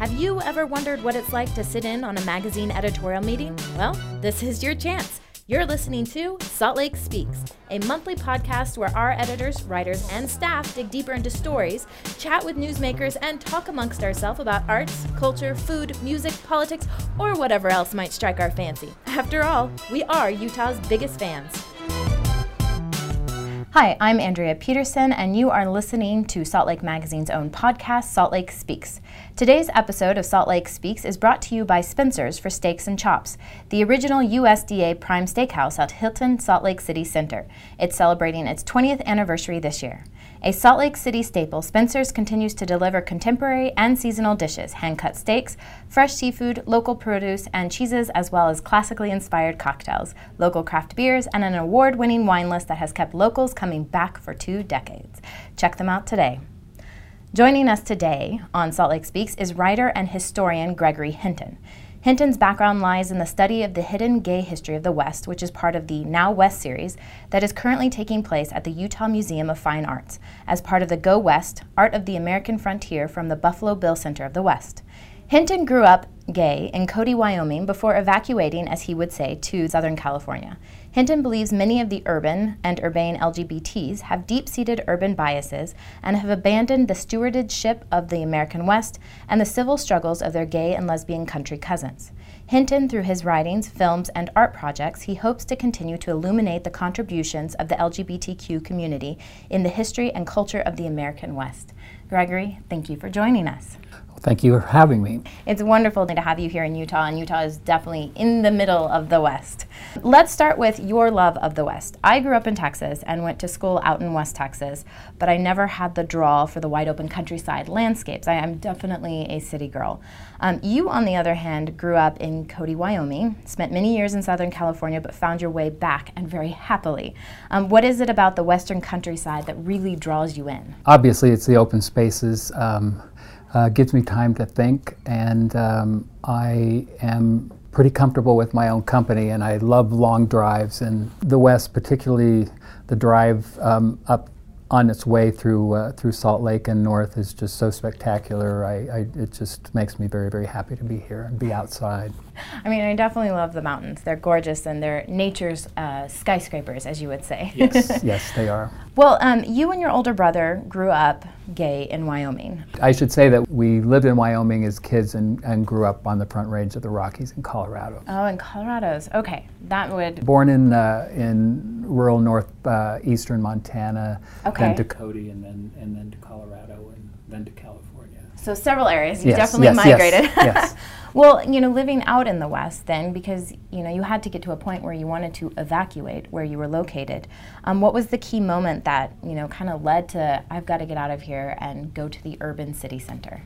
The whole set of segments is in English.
Have you ever wondered what it's like to sit in on a magazine editorial meeting? Well, this is your chance. You're listening to Salt Lake Speaks, a monthly podcast where our editors, writers, and staff dig deeper into stories, chat with newsmakers, and talk amongst ourselves about arts, culture, food, music, politics, or whatever else might strike our fancy. After all, we are Utah's biggest fans. Hi, I'm Andrea Peterson, and you are listening to Salt Lake Magazine's own podcast, Salt Lake Speaks. Today's episode of Salt Lake Speaks is brought to you by Spencer's for Steaks and Chops, the original USDA Prime Steakhouse at Hilton Salt Lake City Center. It's celebrating its 20th anniversary this year. A Salt Lake City staple, Spencer's continues to deliver contemporary and seasonal dishes, hand cut steaks, fresh seafood, local produce, and cheeses, as well as classically inspired cocktails, local craft beers, and an award winning wine list that has kept locals coming back for two decades. Check them out today. Joining us today on Salt Lake Speaks is writer and historian Gregory Hinton. Hinton's background lies in the study of the hidden gay history of the West, which is part of the Now West series that is currently taking place at the Utah Museum of Fine Arts as part of the Go West Art of the American Frontier from the Buffalo Bill Center of the West. Hinton grew up gay in Cody, Wyoming before evacuating, as he would say, to Southern California. Hinton believes many of the urban and urbane LGBTs have deep seated urban biases and have abandoned the stewardship of the American West and the civil struggles of their gay and lesbian country cousins. Hinton, through his writings, films, and art projects, he hopes to continue to illuminate the contributions of the LGBTQ community in the history and culture of the American West. Gregory, thank you for joining us. Thank you for having me. It's wonderful to have you here in Utah, and Utah is definitely in the middle of the West. Let's start with your love of the West. I grew up in Texas and went to school out in West Texas, but I never had the draw for the wide open countryside landscapes. I am definitely a city girl. Um, you, on the other hand, grew up in Cody, Wyoming, spent many years in Southern California, but found your way back and very happily. Um, what is it about the Western countryside that really draws you in? Obviously, it's the open spaces. Um, uh, gives me time to think, and um, I am pretty comfortable with my own company, and I love long drives. And the West, particularly the drive um, up on its way through uh, through Salt Lake and north, is just so spectacular. I, I, it just makes me very very happy to be here and be outside. I mean, I definitely love the mountains. They're gorgeous and they're nature's uh, skyscrapers, as you would say. Yes, yes, they are. Well, um, you and your older brother grew up gay in Wyoming. I should say that we lived in Wyoming as kids and, and grew up on the Front Range of the Rockies in Colorado. Oh, in Colorado's. Okay, that would. Born in uh, in rural northeastern uh, Montana, okay. then to Cody, and then and then to Colorado, and then to California. So several areas. You yes, definitely yes, migrated. Yes, yes. Well, you know, living out in the West then, because, you know, you had to get to a point where you wanted to evacuate where you were located. Um, what was the key moment that, you know, kind of led to, I've got to get out of here and go to the urban city center?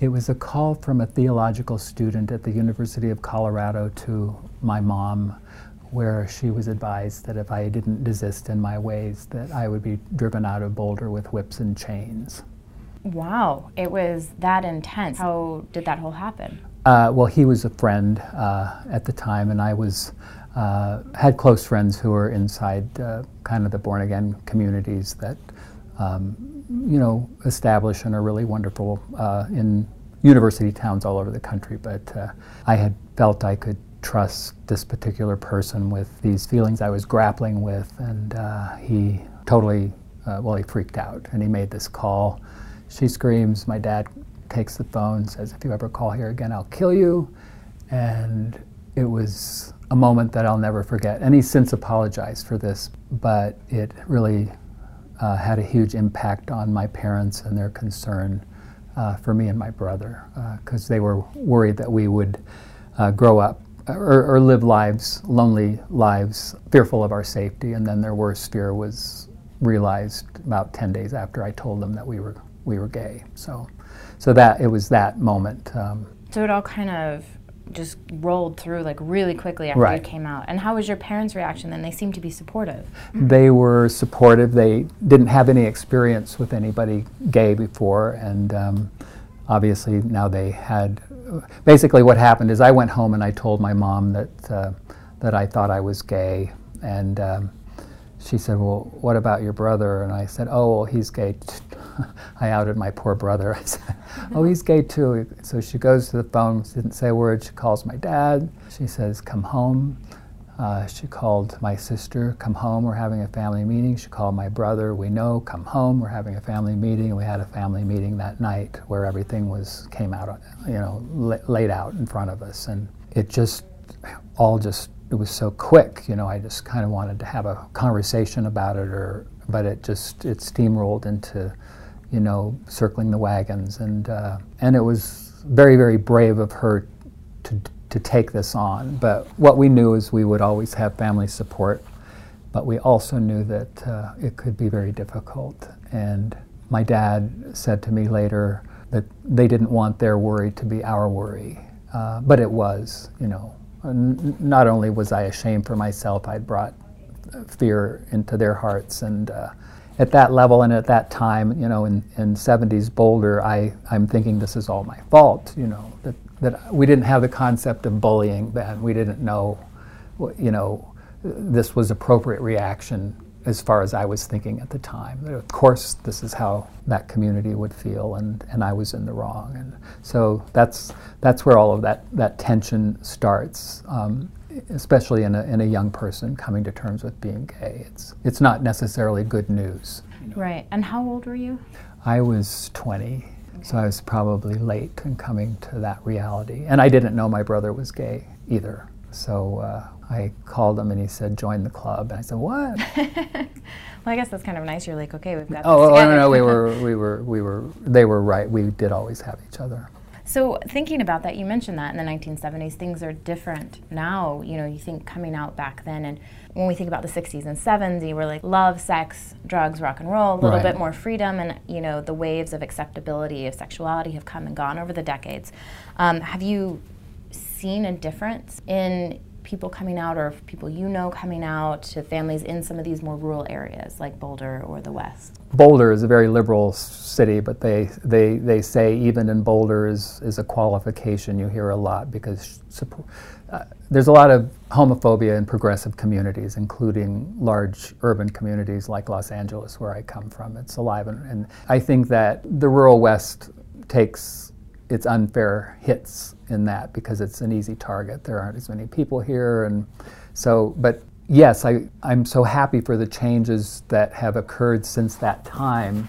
It was a call from a theological student at the University of Colorado to my mom where she was advised that if I didn't desist in my ways that I would be driven out of Boulder with whips and chains. Wow, it was that intense. How did that whole happen? Uh, well, he was a friend uh, at the time, and I was uh, had close friends who were inside uh, kind of the born again communities that um, you know establish and are really wonderful uh, in university towns all over the country. But uh, I had felt I could trust this particular person with these feelings I was grappling with, and he totally well he freaked out and he made this call. She screams. My dad takes the phone, says, If you ever call here again, I'll kill you. And it was a moment that I'll never forget. And he's since apologized for this, but it really uh, had a huge impact on my parents and their concern uh, for me and my brother, because uh, they were worried that we would uh, grow up or, or, live lives, lonely lives, fearful of our safety. And then their worst fear was realized about 10 days after I told them that we were, we were gay. So so that it was that moment. Um, so it all kind of just rolled through like really quickly after right. you came out. And how was your parents' reaction then? They seemed to be supportive. They were supportive. They didn't have any experience with anybody gay before, and um, obviously now they had. Basically, what happened is I went home and I told my mom that uh, that I thought I was gay, and um, she said, "Well, what about your brother?" And I said, "Oh, well, he's gay." I outed my poor brother. I said, "Oh, he's gay too." So she goes to the phone, didn't say a word. She calls my dad. She says, "Come home." Uh, she called my sister, come home, we're having a family meeting. She called my brother, we know, come home, we're having a family meeting. We had a family meeting that night where everything was, came out, you know, laid out in front of us. And it just, all just, it was so quick, you know, I just kind of wanted to have a conversation about it or, but it just, it steamrolled into, you know, circling the wagons. And, uh, and it was very, very brave of her to to take this on. But what we knew is we would always have family support, but we also knew that uh, it could be very difficult. And my dad said to me later that they didn't want their worry to be our worry, uh, but it was, you know. N- not only was I ashamed for myself, I'd brought fear into their hearts and uh, at that level and at that time, you know, in, in 70s Boulder, I, I'm thinking this is all my fault, you know, that that we didn't have the concept of bullying then. We didn't know, you know, this was appropriate reaction as far as I was thinking at the time. Of course, this is how that community would feel, and, and I was in the wrong. And so that's, that's where all of that, that tension starts, um, especially in a, in a young person coming to terms with being gay. It's, it's not necessarily good news. You know. Right. And how old were you? I was 20. So I was probably late in coming to that reality. And I didn't know my brother was gay either. So uh, I called him and he said, join the club. And I said, what? well, I guess that's kind of nice. You're like, okay, we've got oh, this Oh, no, no, we were, we were, we were, they were right. We did always have each other. So thinking about that, you mentioned that in the 1970s, things are different now. You know, you think coming out back then, and when we think about the 60s and 70s, you were like love, sex, drugs, rock and roll, a little right. bit more freedom, and you know the waves of acceptability of sexuality have come and gone over the decades. Um, have you seen a difference in people coming out or people you know coming out to families in some of these more rural areas like Boulder or the West? Boulder is a very liberal city, but they, they, they say even in Boulder is, is a qualification you hear a lot because uh, there's a lot of homophobia in progressive communities, including large urban communities like Los Angeles, where I come from. It's alive, and, and I think that the rural West takes its unfair hits in that because it's an easy target. There aren't as many people here, and so. But yes, I I'm so happy for the changes that have occurred since that time.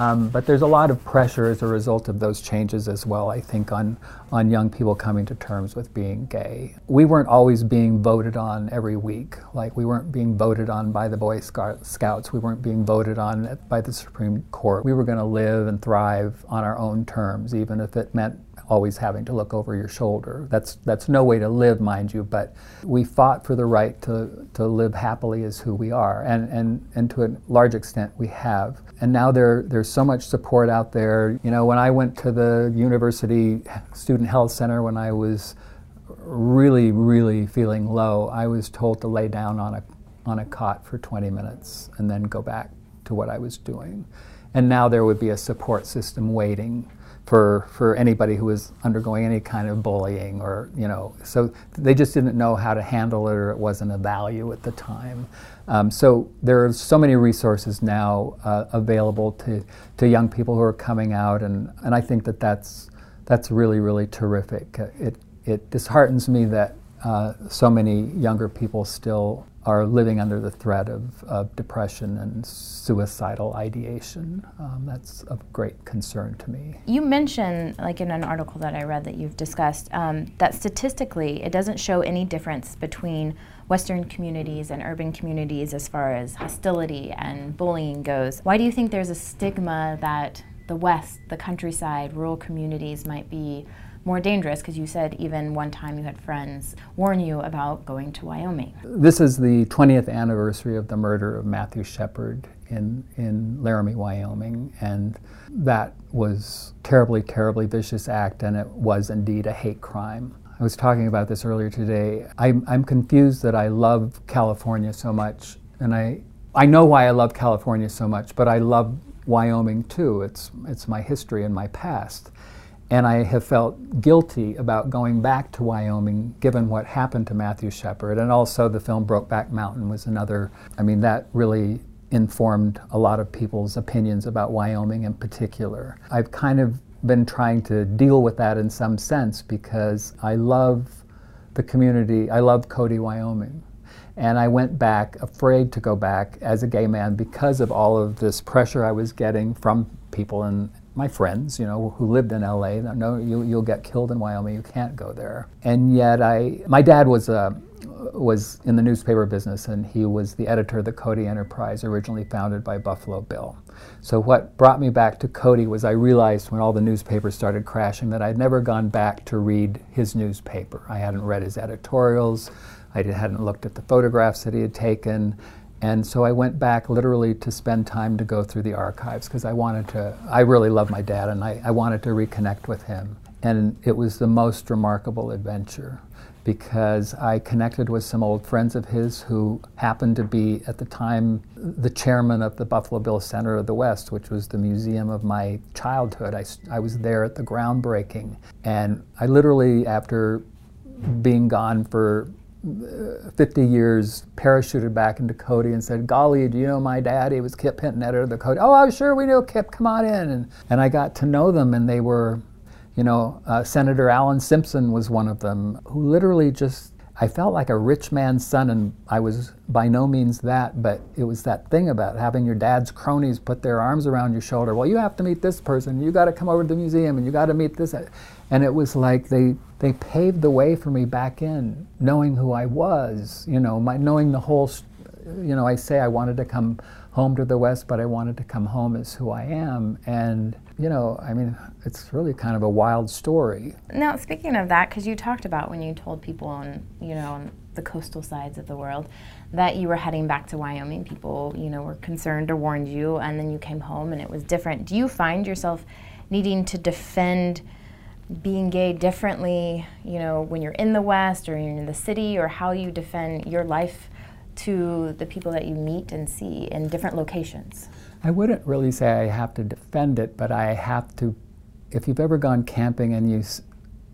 Um, but there's a lot of pressure as a result of those changes as well, I think, on, on young people coming to terms with being gay. We weren't always being voted on every week. Like, we weren't being voted on by the Boy Scouts. We weren't being voted on by the Supreme Court. We were going to live and thrive on our own terms, even if it meant always having to look over your shoulder. That's, that's no way to live, mind you, but we fought for the right to, to live happily as who we are, and, and, and to a large extent we have. And now there, there's so much support out there. You know, when I went to the University Student Health Center when I was really, really feeling low, I was told to lay down on a, on a cot for 20 minutes and then go back to what I was doing. And now there would be a support system waiting for, for anybody who was undergoing any kind of bullying or, you know, so they just didn't know how to handle it or it wasn't a value at the time. Um, so there are so many resources now uh, available to, to young people who are coming out, and, and I think that that's, that's really, really terrific. It, it disheartens me that uh, so many younger people still are living under the threat of, of depression and suicidal ideation. Um, that's of great concern to me. You mentioned, like in an article that I read that you've discussed, um, that statistically it doesn't show any difference between Western communities and urban communities as far as hostility and bullying goes. Why do you think there's a stigma that the West, the countryside, rural communities might be more dangerous because you said even one time you had friends warn you about going to Wyoming. This is the 20th anniversary of the murder of Matthew Shepard in, in Laramie, Wyoming, and that was terribly, terribly vicious act, and it was indeed a hate crime. I was talking about this earlier today. I'm, I'm confused that I love California so much, and I, I know why I love California so much, but I love Wyoming too. It's, it's my history and my past. And I have felt guilty about going back to Wyoming given what happened to Matthew Shepard. And also, the film Brokeback Mountain was another, I mean, that really informed a lot of people's opinions about Wyoming in particular. I've kind of been trying to deal with that in some sense because I love the community. I love Cody, Wyoming. And I went back afraid to go back as a gay man because of all of this pressure I was getting from people and my friends, you know, who lived in LA. No, you, you'll get killed in Wyoming. You can't go there. And yet, I, my dad was a was in the newspaper business, and he was the editor of the Cody Enterprise, originally founded by Buffalo Bill. So, what brought me back to Cody was I realized when all the newspapers started crashing that I'd never gone back to read his newspaper. I hadn't read his editorials, I hadn't looked at the photographs that he had taken. And so I went back literally to spend time to go through the archives because I wanted to, I really love my dad and I, I wanted to reconnect with him. And it was the most remarkable adventure because I connected with some old friends of his who happened to be at the time the chairman of the Buffalo Bill Center of the West, which was the museum of my childhood. I, I was there at the groundbreaking. And I literally, after being gone for 50 years, parachuted back into Cody and said, Golly, do you know my dad? He was Kip Hinton, of the Cody. Oh, I'm sure we know Kip, come on in. And, and I got to know them, and they were you know, uh, Senator Alan Simpson was one of them who literally just, I felt like a rich man's son, and I was by no means that, but it was that thing about having your dad's cronies put their arms around your shoulder. Well, you have to meet this person, you got to come over to the museum, and you got to meet this. And it was like they, they paved the way for me back in, knowing who I was, you know, my, knowing the whole, you know, I say I wanted to come home to the West, but I wanted to come home as who I am. And, you know, I mean, it's really kind of a wild story. Now, speaking of that, because you talked about when you told people on, you know, on the coastal sides of the world that you were heading back to Wyoming, people, you know, were concerned or warned you, and then you came home and it was different. Do you find yourself needing to defend being gay differently, you know, when you're in the West or you're in the city, or how you defend your life to the people that you meet and see in different locations? I wouldn't really say I have to defend it, but I have to. If you've ever gone camping and you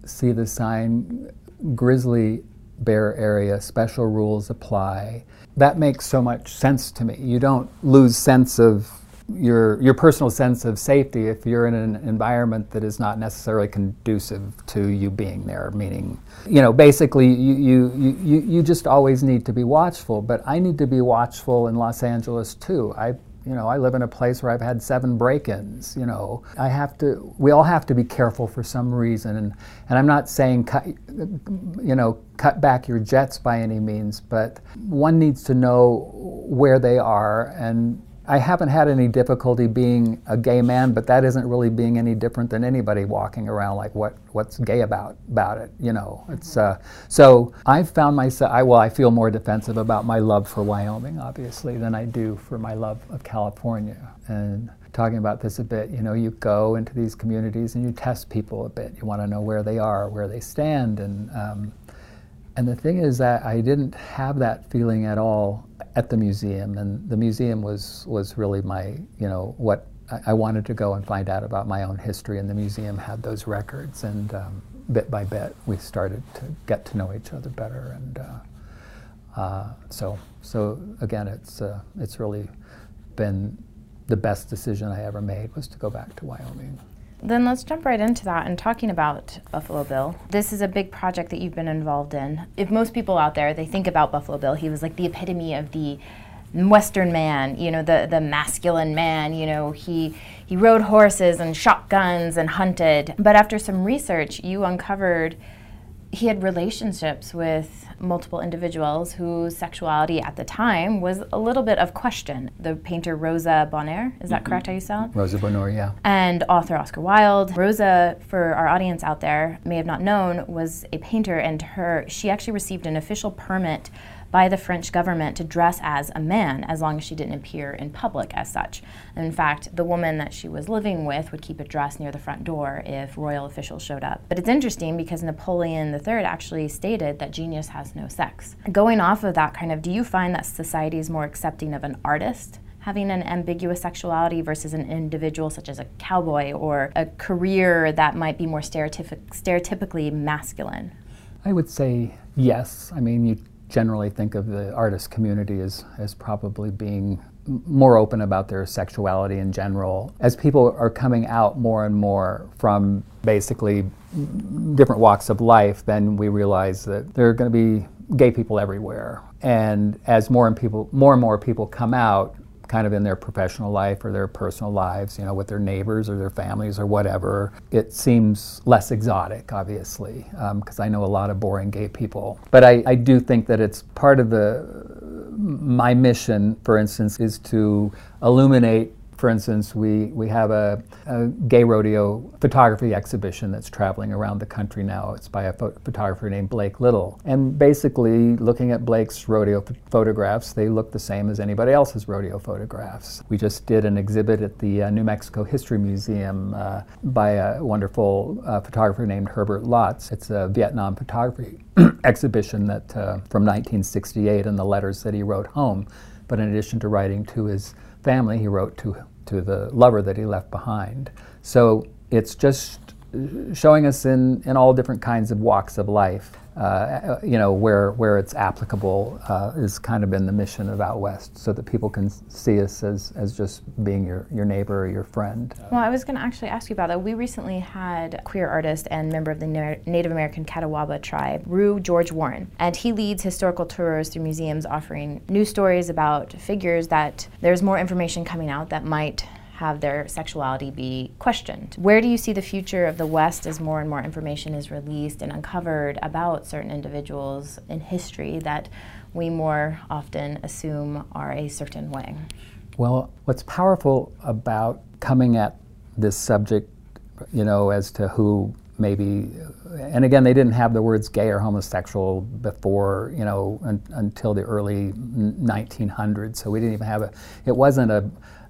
see the sign, grizzly bear area, special rules apply, that makes so much sense to me. You don't lose sense of your your personal sense of safety if you're in an environment that is not necessarily conducive to you being there meaning you know basically you you, you, you just always need to be watchful but i need to be watchful in los angeles too. I you know i live in a place where i've had seven break-ins you know. I have to we all have to be careful for some reason and and i'm not saying cut you know cut back your jets by any means but one needs to know where they are and I haven't had any difficulty being a gay man, but that isn't really being any different than anybody walking around like what what's gay about about it, you know. It's uh, so I've found myself. I well, I feel more defensive about my love for Wyoming, obviously, than I do for my love of California. And talking about this a bit, you know, you go into these communities and you test people a bit. You want to know where they are, where they stand, and um, and the thing is that I didn't have that feeling at all at the museum, and the museum was was really my you know what I, wanted to go and find out about my own history, and the museum had those records, and um, bit by bit we started to get to know each other better, and uh, uh, so so again, it's uh, it's really been the best decision I ever made was to go back to Wyoming. Then let's jump right into that and talking about Buffalo Bill. This is a big project that you've been involved in. If most people out there they think about Buffalo Bill, he was like the epitome of the Western man, you know, the the masculine man. You know, he he rode horses and shot guns and hunted. But after some research, you uncovered he had relationships with multiple individuals whose sexuality at the time was a little bit of question. The painter Rosa Bonheur, is that mm-hmm. correct how you spell? Rosa Bonheur, yeah. And author Oscar Wilde. Rosa, for our audience out there, may have not known, was a painter and her she actually received an official permit by the French government to dress as a man as long as she didn't appear in public as such. And in fact, the woman that she was living with would keep a dress near the front door if royal officials showed up. But it's interesting because Napoleon III actually stated that genius has no sex. Going off of that kind of, do you find that society is more accepting of an artist? having an ambiguous sexuality versus an individual such as a cowboy or a career that might be more stereotypic, stereotypically masculine? I would say yes. I mean, you generally think of the artist community as, as probably being more open about their sexuality in general. As people are coming out more and more from basically different walks of life, then we realize that there are going to be gay people everywhere. And as more and people, more and more people come out, kind of in their professional life or their personal lives, you know, with their neighbors or their families or whatever, it seems less exotic, obviously, because um, I know a lot of boring gay people. But I, I do think that it's part of the my mission, for instance, is to illuminate for instance, we, we have a, a, gay rodeo photography exhibition that's traveling around the country now. It's by a pho- photographer named Blake Little. And basically, looking at Blake's rodeo ph- photographs, they look the same as anybody else's rodeo photographs. We just did an exhibit at the uh, New Mexico History Museum uh, by a wonderful uh, photographer named Herbert Lotz. It's a Vietnam photography exhibition that uh, from 1968 and the letters that he wrote home. But in addition to writing to his family, he wrote to, to the lover that he left behind. So it's just showing us in, in all different kinds of walks of life uh, you know, where, where it's applicable uh, is kind of been the mission of Out West, so that people can see us as, as just being your, your neighbor or your friend. Well, I was going to actually ask you about that. We recently had queer artist and member of the Na- Native American Catawba tribe, Roo George Warren, and he leads historical tours through museums offering news stories about figures that there's more information coming out that might have their sexuality be questioned. Where do you see the future of the West as more and more information is released and uncovered about certain individuals in history that we more often assume are a certain way? Well, what's powerful about coming at this subject, you know, as to who maybe and again they didn't have the words gay or homosexual before you know un, until the early 1900s so we didn't even have a it wasn't a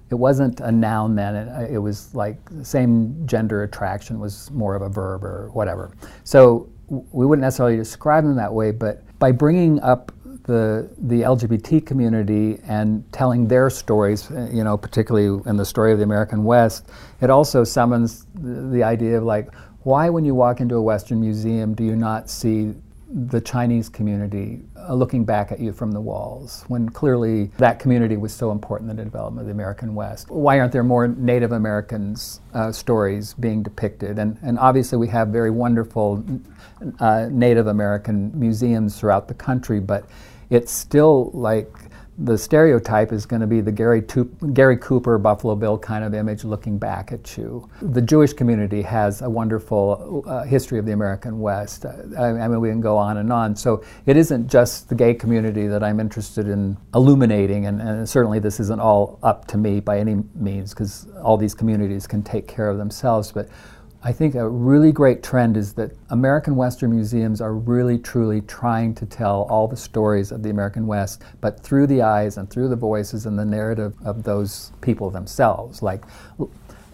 it wasn't a noun then. It, it, was like same gender attraction was more of a verb or whatever. So we wouldn't necessarily describe them that way, but by bringing up the the LGBT community and telling their stories, uh, you know, particularly in the story of the American West, it also summons the, the idea of like, why when you walk into a Western museum do you not see the Chinese community uh, looking back at you from the walls when clearly that community was so important in the development of the American West. Why aren't there more Native Americans uh, stories being depicted? And, and obviously, we have very wonderful uh, Native American museums throughout the country, but it's still like the stereotype is going to be the Gary, Gary Cooper, Buffalo Bill kind of image looking back at you. The Jewish community has a wonderful uh, history of the American West. I, I, mean, we can go on and on. So it isn't just the gay community that I'm interested in illuminating, and, and certainly this isn't all up to me by any means, because all these communities can take care of themselves. But I think a really great trend is that American Western museums are really truly trying to tell all the stories of the American West, but through the eyes and through the voices and the narrative of those people themselves. Like,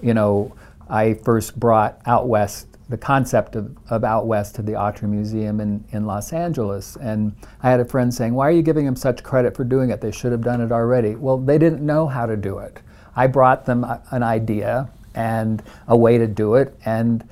you know, I first brought Out West, the concept of, of Out West to the Autry Museum in, in Los Angeles. And I had a friend saying, Why are you giving them such credit for doing it? They should have done it already. Well, they didn't know how to do it. I brought them an idea and a way to do it and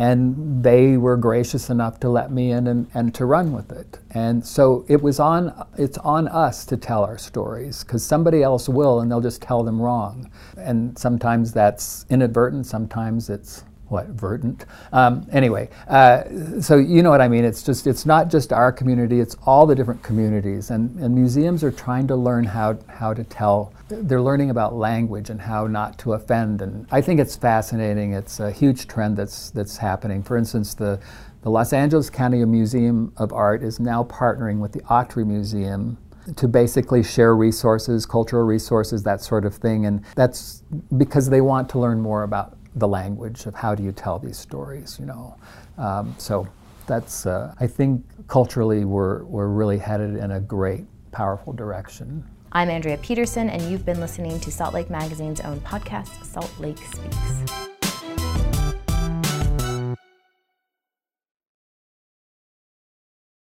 and they were gracious enough to let me in and, and to run with it. And so it was on it's on us to tell our stories because somebody else will and they'll just tell them wrong. And sometimes that's inadvertent sometimes it's what verdant? Um, anyway uh, so you know what i mean. It's just it's not just our community it's all the different communities. And, and museums are trying to learn how how to tell. They're learning about language and how not to offend. And i think it's fascinating. It's a huge trend that's that's happening. For instance the the los angeles county museum of art is now partnering with the autry museum to basically share resources, cultural resources, that sort of thing. And that's because they want to learn more about the language of how do you tell these stories, you know. Um, so that's, uh, I think culturally we're, we're really headed in a great, powerful direction. I'm Andrea Peterson, and you've been listening to Salt Lake Magazine's own podcast, Salt Lake Speaks.